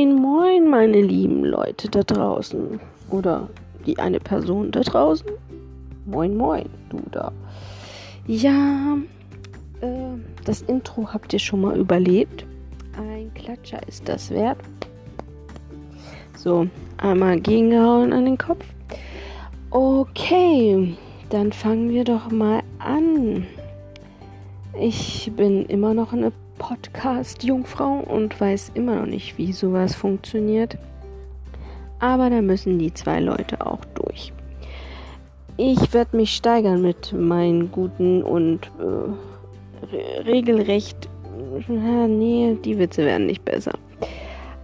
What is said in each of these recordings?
Moin, moin, meine lieben Leute da draußen. Oder die eine Person da draußen. Moin, moin, du da. Ja, äh, das Intro habt ihr schon mal überlebt. Ein Klatscher ist das wert. So, einmal gegengehauen an den Kopf. Okay, dann fangen wir doch mal an. Ich bin immer noch eine Podcast-Jungfrau und weiß immer noch nicht, wie sowas funktioniert. Aber da müssen die zwei Leute auch durch. Ich werde mich steigern mit meinen guten und äh, re regelrecht. Na, nee, die Witze werden nicht besser.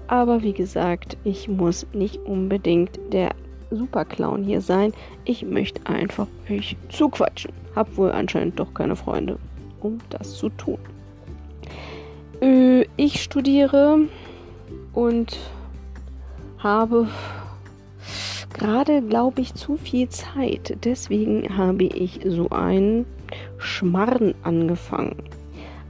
Aber wie gesagt, ich muss nicht unbedingt der Superclown hier sein. Ich möchte einfach mich zuquatschen. Hab wohl anscheinend doch keine Freunde, um das zu tun. Äh, ich studiere und habe gerade, glaube ich, zu viel Zeit. Deswegen habe ich so einen Schmarren angefangen.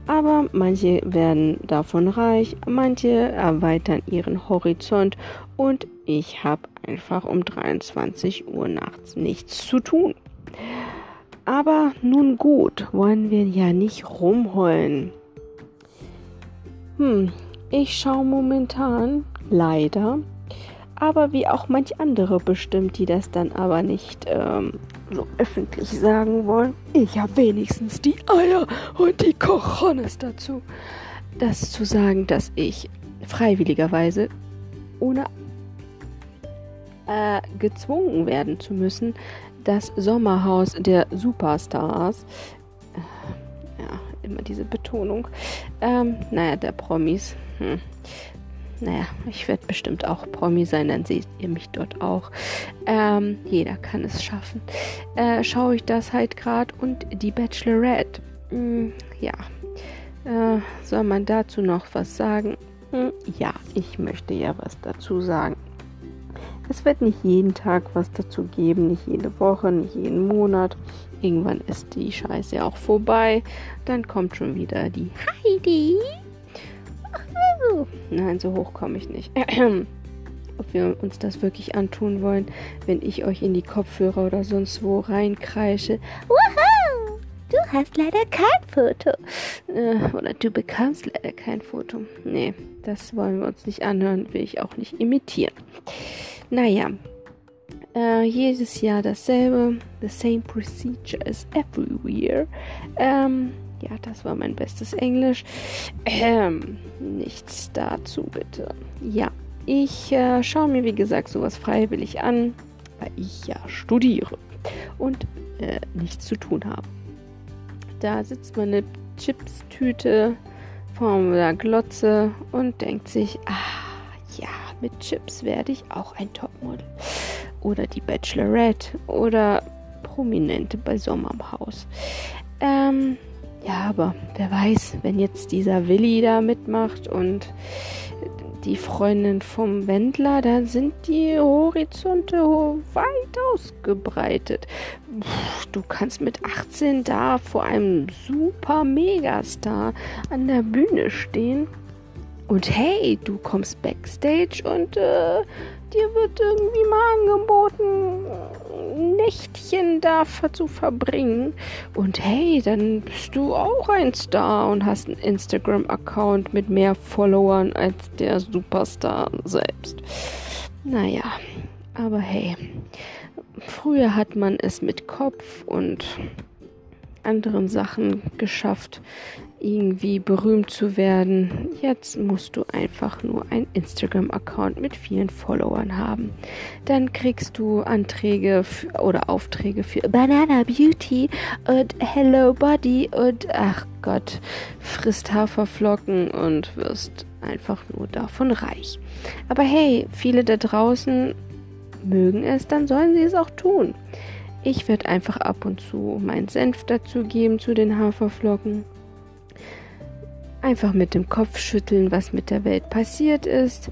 Aber manche werden davon reich, manche erweitern ihren Horizont und ich habe einfach um 23 Uhr nachts nichts zu tun. Aber nun gut, wollen wir ja nicht rumheulen. Hm, ich schaue momentan leider, aber wie auch manch andere bestimmt, die das dann aber nicht ähm, so öffentlich sagen wollen. Ich habe wenigstens die Eier und die Cojones dazu, das zu sagen, dass ich freiwilligerweise ohne äh, gezwungen werden zu müssen, das Sommerhaus der Superstars immer diese Betonung. Ähm, naja, der Promis. Hm. Naja, ich werde bestimmt auch Promi sein, dann seht ihr mich dort auch. Ähm, jeder kann es schaffen. Äh, schaue ich das halt gerade und die Bachelorette. Hm, ja. Äh, soll man dazu noch was sagen? Hm, ja, ich möchte ja was dazu sagen. Es wird nicht jeden Tag was dazu geben, nicht jede Woche, nicht jeden Monat. Irgendwann ist die Scheiße auch vorbei. Dann kommt schon wieder die Heidi. Nein, so hoch komme ich nicht. Ob wir uns das wirklich antun wollen, wenn ich euch in die Kopfhörer oder sonst wo reinkreische. Woohoo! Du hast leider kein Foto. Äh, oder du bekommst leider kein Foto. Nee, das wollen wir uns nicht anhören, will ich auch nicht imitieren. Naja, äh, jedes Jahr dasselbe. The same procedure as everywhere. Ähm, ja, das war mein bestes Englisch. Ähm, nichts dazu, bitte. Ja, ich äh, schaue mir, wie gesagt, sowas freiwillig an, weil ich ja studiere und äh, nichts zu tun habe. Da sitzt meine Chips-Tüte vor der Glotze und denkt sich, ah, ja, mit Chips werde ich auch ein Topmodel. Oder die Bachelorette oder Prominente bei Sommer im Haus. Ähm, ja, aber wer weiß, wenn jetzt dieser Willi da mitmacht und die Freundin vom Wendler, da sind die Horizonte weit ausgebreitet. Du kannst mit 18 da vor einem super Megastar an der Bühne stehen und hey, du kommst backstage und äh, dir wird irgendwie mal angeboten, Nächtchen da zu verbringen. Und hey, dann bist du auch ein Star und hast einen Instagram-Account mit mehr Followern als der Superstar selbst. Naja, aber hey, früher hat man es mit Kopf und anderen Sachen geschafft, irgendwie berühmt zu werden. Jetzt musst du einfach nur einen Instagram-Account mit vielen Followern haben. Dann kriegst du Anträge für, oder Aufträge für Banana Beauty und Hello Body und ach Gott, frisst Haferflocken und wirst einfach nur davon reich. Aber hey, viele da draußen mögen es, dann sollen sie es auch tun. Ich werde einfach ab und zu meinen Senf dazu geben zu den Haferflocken. Einfach mit dem Kopf schütteln, was mit der Welt passiert ist.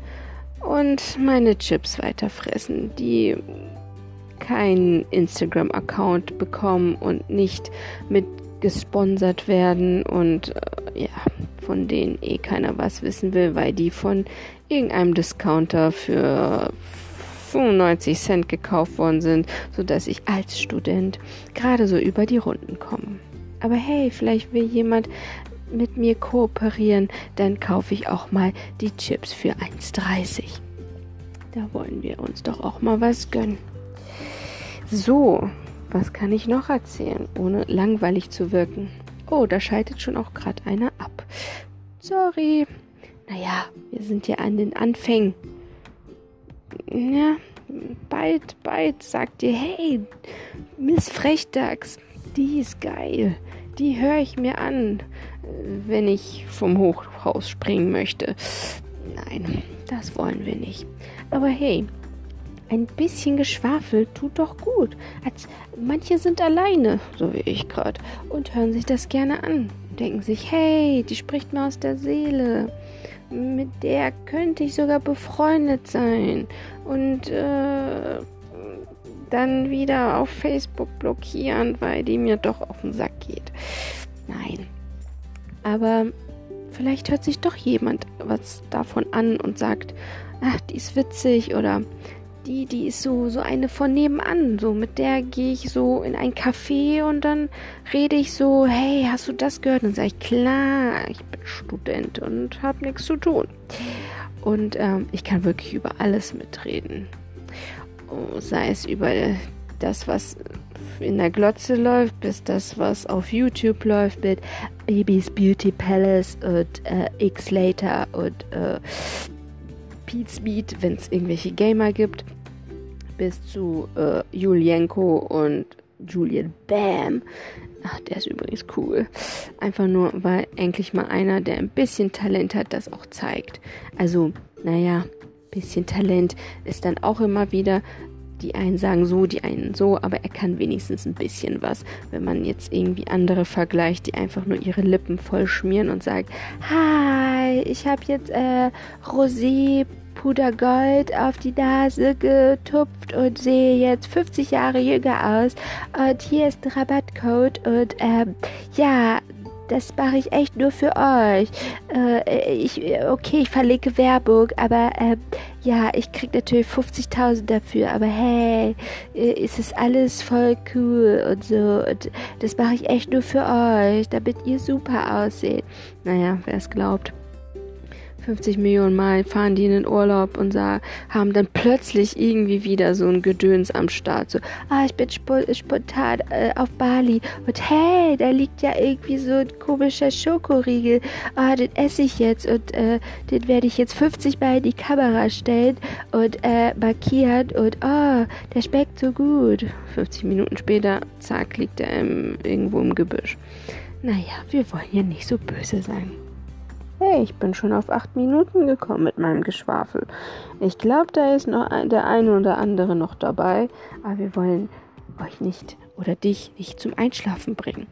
Und meine Chips weiter fressen, die keinen Instagram-Account bekommen und nicht mit gesponsert werden und äh, ja, von denen eh keiner was wissen will, weil die von irgendeinem Discounter für 95 Cent gekauft worden sind, sodass ich als Student gerade so über die Runden komme. Aber hey, vielleicht will jemand mit mir kooperieren, dann kaufe ich auch mal die Chips für 1,30. Da wollen wir uns doch auch mal was gönnen. So, was kann ich noch erzählen, ohne langweilig zu wirken? Oh, da schaltet schon auch gerade einer ab. Sorry. Naja, wir sind ja an den Anfängen. Ja, bald, bald sagt ihr, hey, Miss Frechdachs, die ist geil. Die höre ich mir an, wenn ich vom Hochhaus springen möchte. Nein, das wollen wir nicht. Aber hey, ein bisschen Geschwafel tut doch gut. Als manche sind alleine, so wie ich gerade, und hören sich das gerne an. Denken sich, hey, die spricht mir aus der Seele. Mit der könnte ich sogar befreundet sein. Und äh, dann wieder auf Facebook blockieren, weil die mir doch auf den Sack geht. Nein. Aber vielleicht hört sich doch jemand was davon an und sagt, ach, die ist witzig oder die, die ist so, so eine von nebenan. So, mit der gehe ich so in ein Café und dann rede ich so, hey, hast du das gehört? Und sage ich, klar, ich bin Student und habe nichts zu tun. Und ähm, ich kann wirklich über alles mitreden. Oh, sei es über das, was in der Glotze läuft, bis das, was auf YouTube läuft mit Baby's Beauty Palace und äh, X Later und äh, Pete's Beat, wenn es irgendwelche Gamer gibt, bis zu äh, Julienko und Julian Bam. Ach, der ist übrigens cool. Einfach nur, weil endlich mal einer, der ein bisschen Talent hat, das auch zeigt. Also, naja, bisschen Talent ist dann auch immer wieder die einen sagen so, die einen so, aber er kann wenigstens ein bisschen was. Wenn man jetzt irgendwie andere vergleicht, die einfach nur ihre Lippen voll schmieren und sagen, hi, ich habe jetzt äh, Rosé Pudergold auf die Nase getupft und sehe jetzt 50 Jahre jünger aus. Und hier ist ein Rabattcode und ähm, ja, das mache ich echt nur für euch. Äh, ich, okay, ich verlinke Werbung, aber äh, ja, ich krieg natürlich 50.000 dafür. Aber hey, äh, ist es alles voll cool und so. Und das mache ich echt nur für euch, damit ihr super aussieht. Naja, wer es glaubt. 50 Millionen Mal fahren die in den Urlaub und sah, haben dann plötzlich irgendwie wieder so ein Gedöns am Start. So, ah, ich bin sp spontan äh, auf Bali und hey, da liegt ja irgendwie so ein komischer Schokoriegel. Ah, den esse ich jetzt und äh, den werde ich jetzt 50 Mal in die Kamera stellen und äh, markieren und oh, der schmeckt so gut. 50 Minuten später, zack, liegt er im, irgendwo im Gebüsch. Naja, wir wollen ja nicht so böse sein. Ich bin schon auf acht Minuten gekommen mit meinem Geschwafel. Ich glaube, da ist noch der eine oder andere noch dabei, aber wir wollen euch nicht oder dich nicht zum Einschlafen bringen.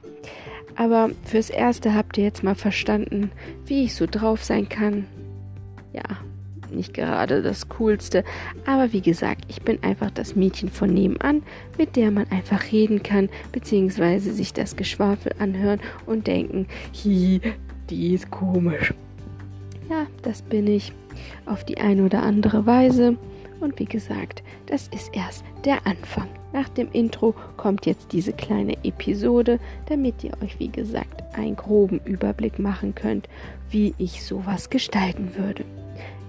Aber fürs Erste habt ihr jetzt mal verstanden, wie ich so drauf sein kann. Ja, nicht gerade das Coolste, aber wie gesagt, ich bin einfach das Mädchen von nebenan, mit der man einfach reden kann, beziehungsweise sich das Geschwafel anhören und denken, hi, die ist komisch. Ja, das bin ich auf die eine oder andere Weise. Und wie gesagt, das ist erst der Anfang. Nach dem Intro kommt jetzt diese kleine Episode, damit ihr euch, wie gesagt, einen groben Überblick machen könnt, wie ich sowas gestalten würde.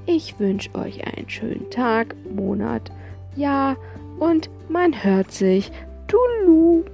Ich wünsche euch einen schönen Tag, Monat, Jahr und man hört sich. Tulu!